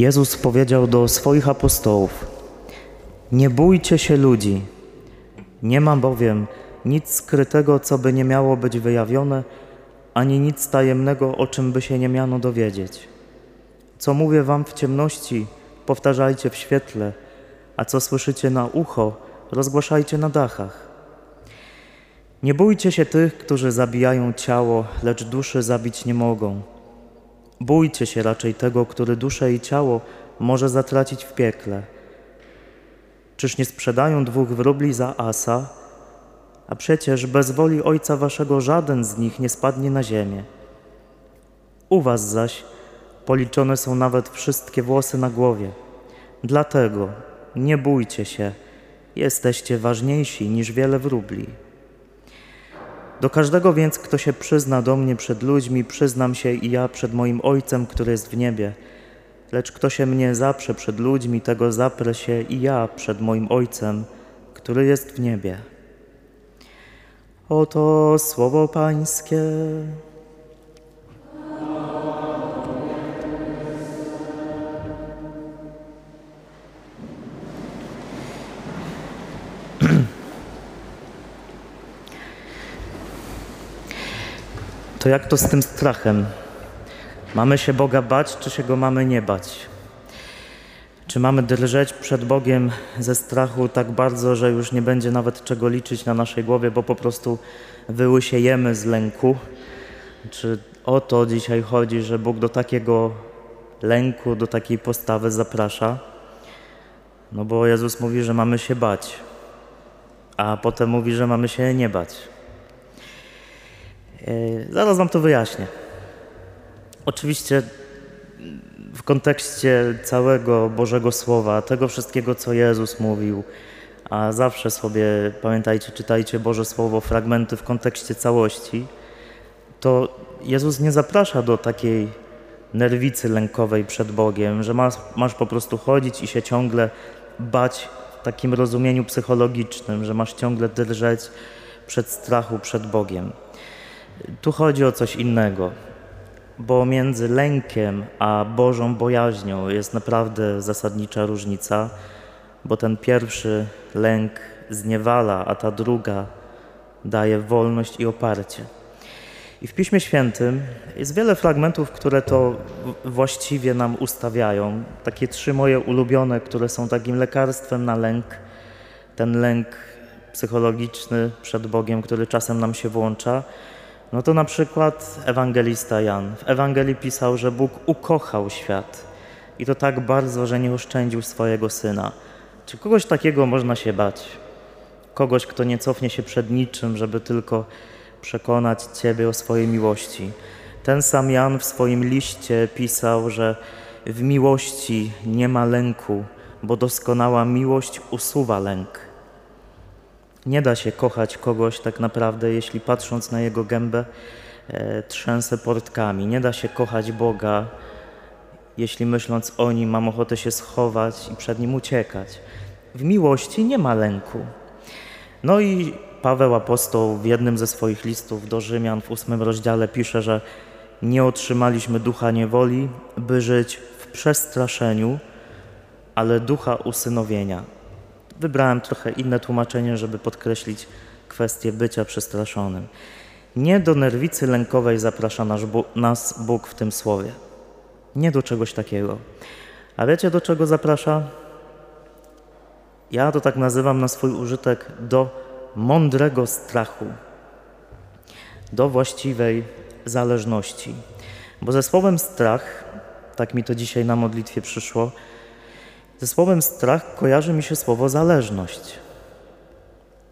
Jezus powiedział do swoich apostołów: Nie bójcie się ludzi, nie ma bowiem nic skrytego, co by nie miało być wyjawione, ani nic tajemnego, o czym by się nie miano dowiedzieć. Co mówię wam w ciemności, powtarzajcie w świetle, a co słyszycie na ucho, rozgłaszajcie na dachach. Nie bójcie się tych, którzy zabijają ciało, lecz duszy zabić nie mogą. Bójcie się raczej tego, który duszę i ciało może zatracić w piekle. Czyż nie sprzedają dwóch wróbli za asa? A przecież bez woli Ojca Waszego żaden z nich nie spadnie na ziemię. U Was zaś policzone są nawet wszystkie włosy na głowie. Dlatego nie bójcie się, jesteście ważniejsi niż wiele wróbli. Do każdego więc, kto się przyzna do mnie przed ludźmi, przyznam się i ja przed moim Ojcem, który jest w niebie. Lecz kto się mnie zaprze przed ludźmi, tego zaprę się i ja przed moim Ojcem, który jest w niebie. Oto słowo Pańskie. To jak to z tym strachem? Mamy się Boga bać, czy się Go mamy nie bać? Czy mamy drżeć przed Bogiem ze strachu tak bardzo, że już nie będzie nawet czego liczyć na naszej głowie, bo po prostu wyłysiejemy z lęku? Czy o to dzisiaj chodzi, że Bóg do takiego lęku, do takiej postawy zaprasza? No bo Jezus mówi, że mamy się bać, a potem mówi, że mamy się nie bać. E, zaraz Wam to wyjaśnię. Oczywiście w kontekście całego Bożego Słowa, tego wszystkiego, co Jezus mówił, a zawsze sobie, pamiętajcie, czytajcie Boże Słowo, fragmenty w kontekście całości, to Jezus nie zaprasza do takiej nerwicy lękowej przed Bogiem, że masz, masz po prostu chodzić i się ciągle bać w takim rozumieniu psychologicznym, że masz ciągle drżeć przed strachu przed Bogiem. Tu chodzi o coś innego, bo między lękiem a Bożą bojaźnią jest naprawdę zasadnicza różnica, bo ten pierwszy lęk zniewala, a ta druga daje wolność i oparcie. I w Piśmie Świętym jest wiele fragmentów, które to właściwie nam ustawiają. Takie trzy moje ulubione, które są takim lekarstwem na lęk. Ten lęk psychologiczny przed Bogiem, który czasem nam się włącza no to na przykład ewangelista Jan w Ewangelii pisał, że Bóg ukochał świat i to tak bardzo, że nie oszczędził swojego syna. Czy kogoś takiego można się bać? Kogoś, kto nie cofnie się przed niczym, żeby tylko przekonać Ciebie o swojej miłości. Ten sam Jan w swoim liście pisał, że w miłości nie ma lęku, bo doskonała miłość usuwa lęk. Nie da się kochać kogoś tak naprawdę, jeśli patrząc na jego gębę e, trzęsę portkami. Nie da się kochać Boga, jeśli myśląc o Nim mam ochotę się schować i przed Nim uciekać. W miłości nie ma lęku. No i Paweł apostoł w jednym ze swoich listów do Rzymian w ósmym rozdziale pisze, że nie otrzymaliśmy ducha niewoli, by żyć w przestraszeniu, ale ducha usynowienia Wybrałem trochę inne tłumaczenie, żeby podkreślić kwestię bycia przestraszonym. Nie do nerwicy lękowej zaprasza nas Bóg w tym słowie. Nie do czegoś takiego. A wiecie, do czego zaprasza? Ja to tak nazywam na swój użytek do mądrego strachu, do właściwej zależności. Bo ze słowem strach, tak mi to dzisiaj na modlitwie przyszło, ze słowem strach kojarzy mi się słowo zależność.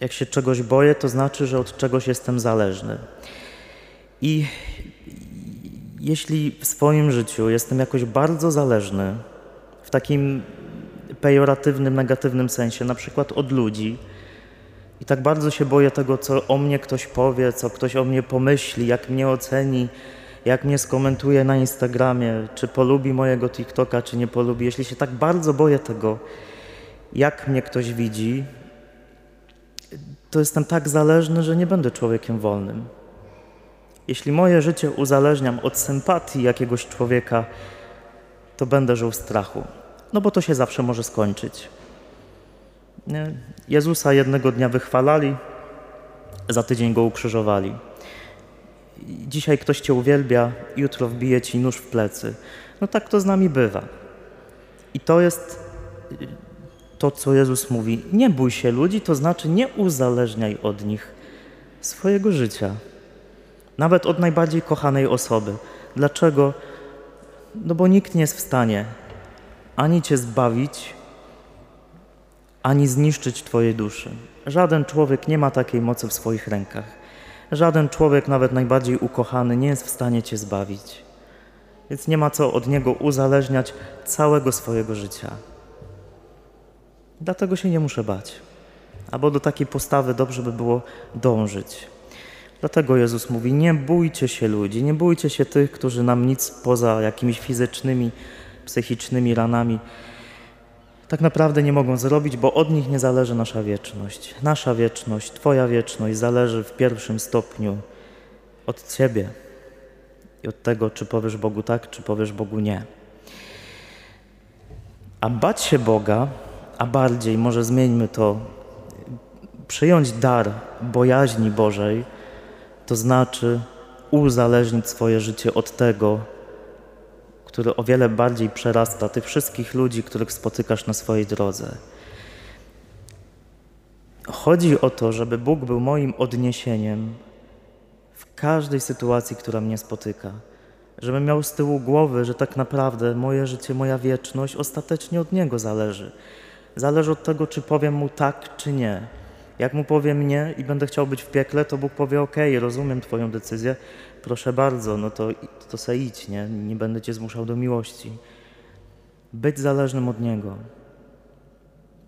Jak się czegoś boję, to znaczy, że od czegoś jestem zależny. I jeśli w swoim życiu jestem jakoś bardzo zależny, w takim pejoratywnym, negatywnym sensie, na przykład od ludzi, i tak bardzo się boję tego, co o mnie ktoś powie, co ktoś o mnie pomyśli, jak mnie oceni, jak mnie skomentuje na Instagramie, czy polubi mojego TikToka, czy nie polubi. Jeśli się tak bardzo boję tego, jak mnie ktoś widzi, to jestem tak zależny, że nie będę człowiekiem wolnym. Jeśli moje życie uzależniam od sympatii jakiegoś człowieka, to będę żył w strachu. No bo to się zawsze może skończyć. Jezusa jednego dnia wychwalali, za tydzień go ukrzyżowali. Dzisiaj ktoś cię uwielbia, jutro wbije ci nóż w plecy. No tak to z nami bywa. I to jest to, co Jezus mówi. Nie bój się ludzi, to znaczy nie uzależniaj od nich swojego życia. Nawet od najbardziej kochanej osoby. Dlaczego? No bo nikt nie jest w stanie ani cię zbawić, ani zniszczyć twojej duszy. Żaden człowiek nie ma takiej mocy w swoich rękach. Żaden człowiek, nawet najbardziej ukochany, nie jest w stanie cię zbawić. Więc nie ma co od niego uzależniać całego swojego życia. Dlatego się nie muszę bać. Albo do takiej postawy dobrze by było dążyć. Dlatego Jezus mówi: Nie bójcie się ludzi, nie bójcie się tych, którzy nam nic poza jakimiś fizycznymi, psychicznymi ranami tak naprawdę nie mogą zrobić, bo od nich nie zależy nasza wieczność. Nasza wieczność, Twoja wieczność zależy w pierwszym stopniu od Ciebie i od tego, czy powiesz Bogu tak, czy powiesz Bogu nie. A bać się Boga, a bardziej, może zmieńmy to, przyjąć dar bojaźni Bożej, to znaczy uzależnić swoje życie od tego, który o wiele bardziej przerasta tych wszystkich ludzi, których spotykasz na swojej drodze. Chodzi o to, żeby Bóg był moim odniesieniem w każdej sytuacji, która mnie spotyka. Żebym miał z tyłu głowy, że tak naprawdę moje życie, moja wieczność ostatecznie od Niego zależy. Zależy od tego, czy powiem Mu tak, czy nie. Jak Mu powiem nie i będę chciał być w piekle, to Bóg powie: OK, rozumiem Twoją decyzję, proszę bardzo, no to, to se idź, nie? nie będę cię zmuszał do miłości. Być zależnym od Niego.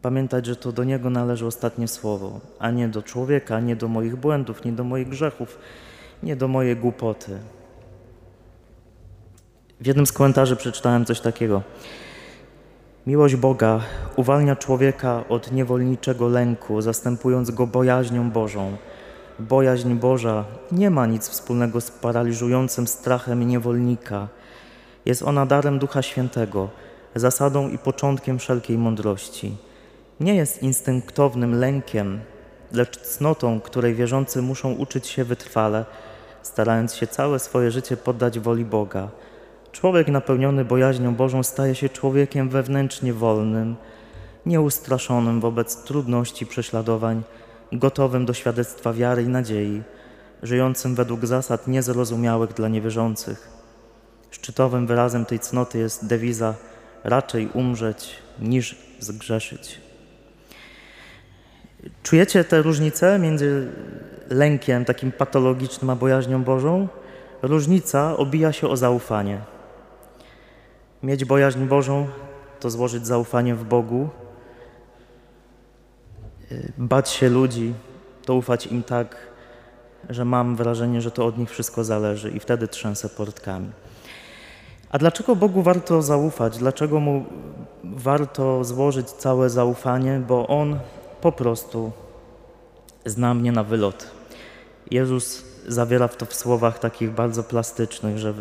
Pamiętać, że to do Niego należy ostatnie słowo, a nie do człowieka, nie do moich błędów, nie do moich grzechów, nie do mojej głupoty. W jednym z komentarzy przeczytałem coś takiego. Miłość Boga uwalnia człowieka od niewolniczego lęku, zastępując go bojaźnią Bożą. Bojaźń Boża nie ma nic wspólnego z paraliżującym strachem niewolnika. Jest ona darem Ducha Świętego, zasadą i początkiem wszelkiej mądrości. Nie jest instynktownym lękiem, lecz cnotą, której wierzący muszą uczyć się wytrwale, starając się całe swoje życie poddać woli Boga. Człowiek napełniony bojaźnią Bożą staje się człowiekiem wewnętrznie wolnym, nieustraszonym wobec trudności, prześladowań, gotowym do świadectwa wiary i nadziei, żyjącym według zasad niezrozumiałych dla niewierzących. Szczytowym wyrazem tej cnoty jest dewiza raczej umrzeć niż zgrzeszyć. Czujecie te różnice między lękiem takim patologicznym a bojaźnią Bożą? Różnica obija się o zaufanie. Mieć bojaźń Bożą to złożyć zaufanie w Bogu, bać się ludzi, to ufać im tak, że mam wrażenie, że to od nich wszystko zależy i wtedy trzęsę portkami. A dlaczego Bogu warto zaufać? Dlaczego Mu warto złożyć całe zaufanie? Bo On po prostu zna mnie na wylot. Jezus zawiera to w słowach takich bardzo plastycznych, że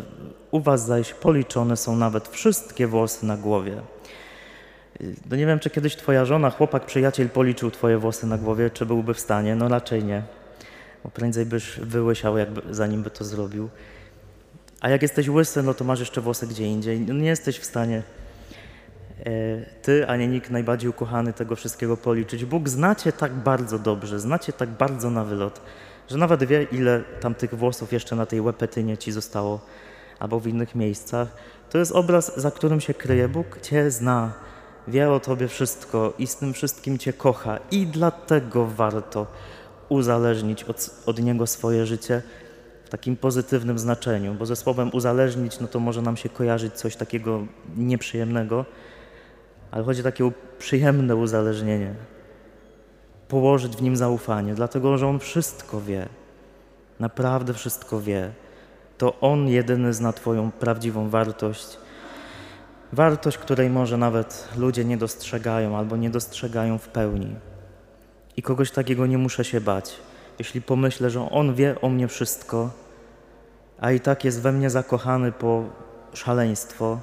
u Was zaś policzone są nawet wszystkie włosy na głowie. No nie wiem, czy kiedyś twoja żona, chłopak, przyjaciel policzył twoje włosy na głowie, czy byłby w stanie. No raczej nie, bo prędzej byś wyłysiał, jakby, zanim by to zrobił. A jak jesteś łysy, no to masz jeszcze włosy gdzie indziej. No nie jesteś w stanie e, ty, ani nikt najbardziej ukochany tego wszystkiego policzyć. Bóg znacie tak bardzo dobrze, znacie tak bardzo na wylot, że nawet wie, ile tam tych włosów jeszcze na tej łepetynie ci zostało albo w innych miejscach. To jest obraz, za którym się kryje. Bóg cię zna wie o Tobie wszystko i z tym wszystkim Cię kocha i dlatego warto uzależnić od, od Niego swoje życie w takim pozytywnym znaczeniu, bo ze słowem uzależnić, no to może nam się kojarzyć coś takiego nieprzyjemnego, ale chodzi o takie przyjemne uzależnienie. Położyć w Nim zaufanie, dlatego że On wszystko wie, naprawdę wszystko wie. To On jedyny zna Twoją prawdziwą wartość Wartość, której może nawet ludzie nie dostrzegają albo nie dostrzegają w pełni. I kogoś takiego nie muszę się bać. Jeśli pomyślę, że On wie o mnie wszystko, a i tak jest we mnie zakochany po szaleństwo,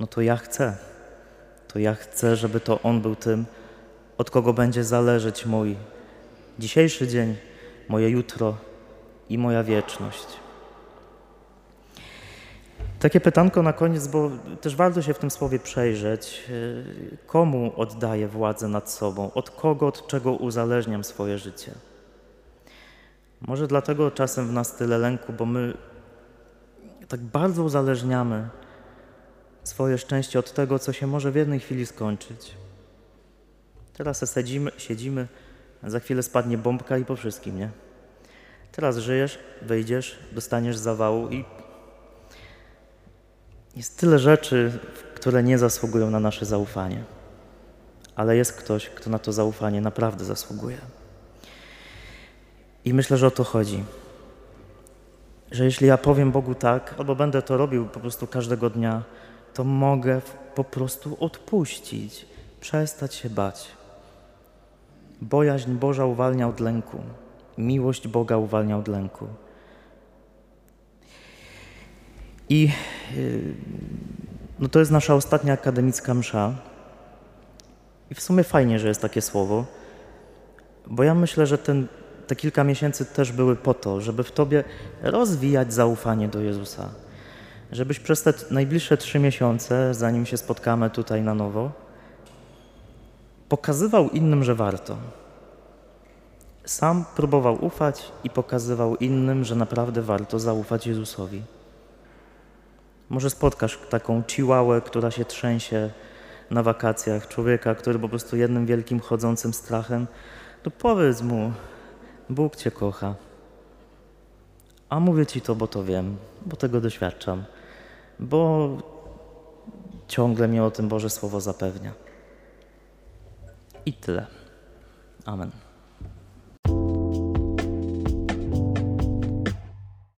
no to ja chcę. To ja chcę, żeby to On był tym, od kogo będzie zależeć mój dzisiejszy dzień, moje jutro i moja wieczność. Takie pytanko na koniec, bo też warto się w tym słowie przejrzeć. Komu oddaję władzę nad sobą? Od kogo, od czego uzależniam swoje życie? Może dlatego czasem w nas tyle lęku, bo my tak bardzo uzależniamy swoje szczęście od tego, co się może w jednej chwili skończyć. Teraz siedzimy, siedzimy, za chwilę spadnie bombka i po wszystkim, nie? Teraz żyjesz, wyjdziesz, dostaniesz zawału i jest tyle rzeczy, które nie zasługują na nasze zaufanie. Ale jest ktoś, kto na to zaufanie naprawdę zasługuje. I myślę, że o to chodzi. Że jeśli ja powiem Bogu tak, albo będę to robił po prostu każdego dnia, to mogę po prostu odpuścić, przestać się bać. Bojaźń Boża uwalnia od lęku, miłość Boga uwalnia od lęku. I yy, no to jest nasza ostatnia akademicka msza. I w sumie fajnie, że jest takie słowo, bo ja myślę, że ten, te kilka miesięcy też były po to, żeby w Tobie rozwijać zaufanie do Jezusa. Żebyś przez te najbliższe trzy miesiące, zanim się spotkamy tutaj na nowo, pokazywał innym, że warto. Sam próbował ufać i pokazywał innym, że naprawdę warto zaufać Jezusowi. Może spotkasz taką ciłałę, która się trzęsie na wakacjach, człowieka, który po prostu jednym wielkim chodzącym strachem, to powiedz mu, Bóg Cię kocha. A mówię Ci to, bo to wiem, bo tego doświadczam, bo ciągle mnie o tym Boże Słowo zapewnia. I tyle. Amen.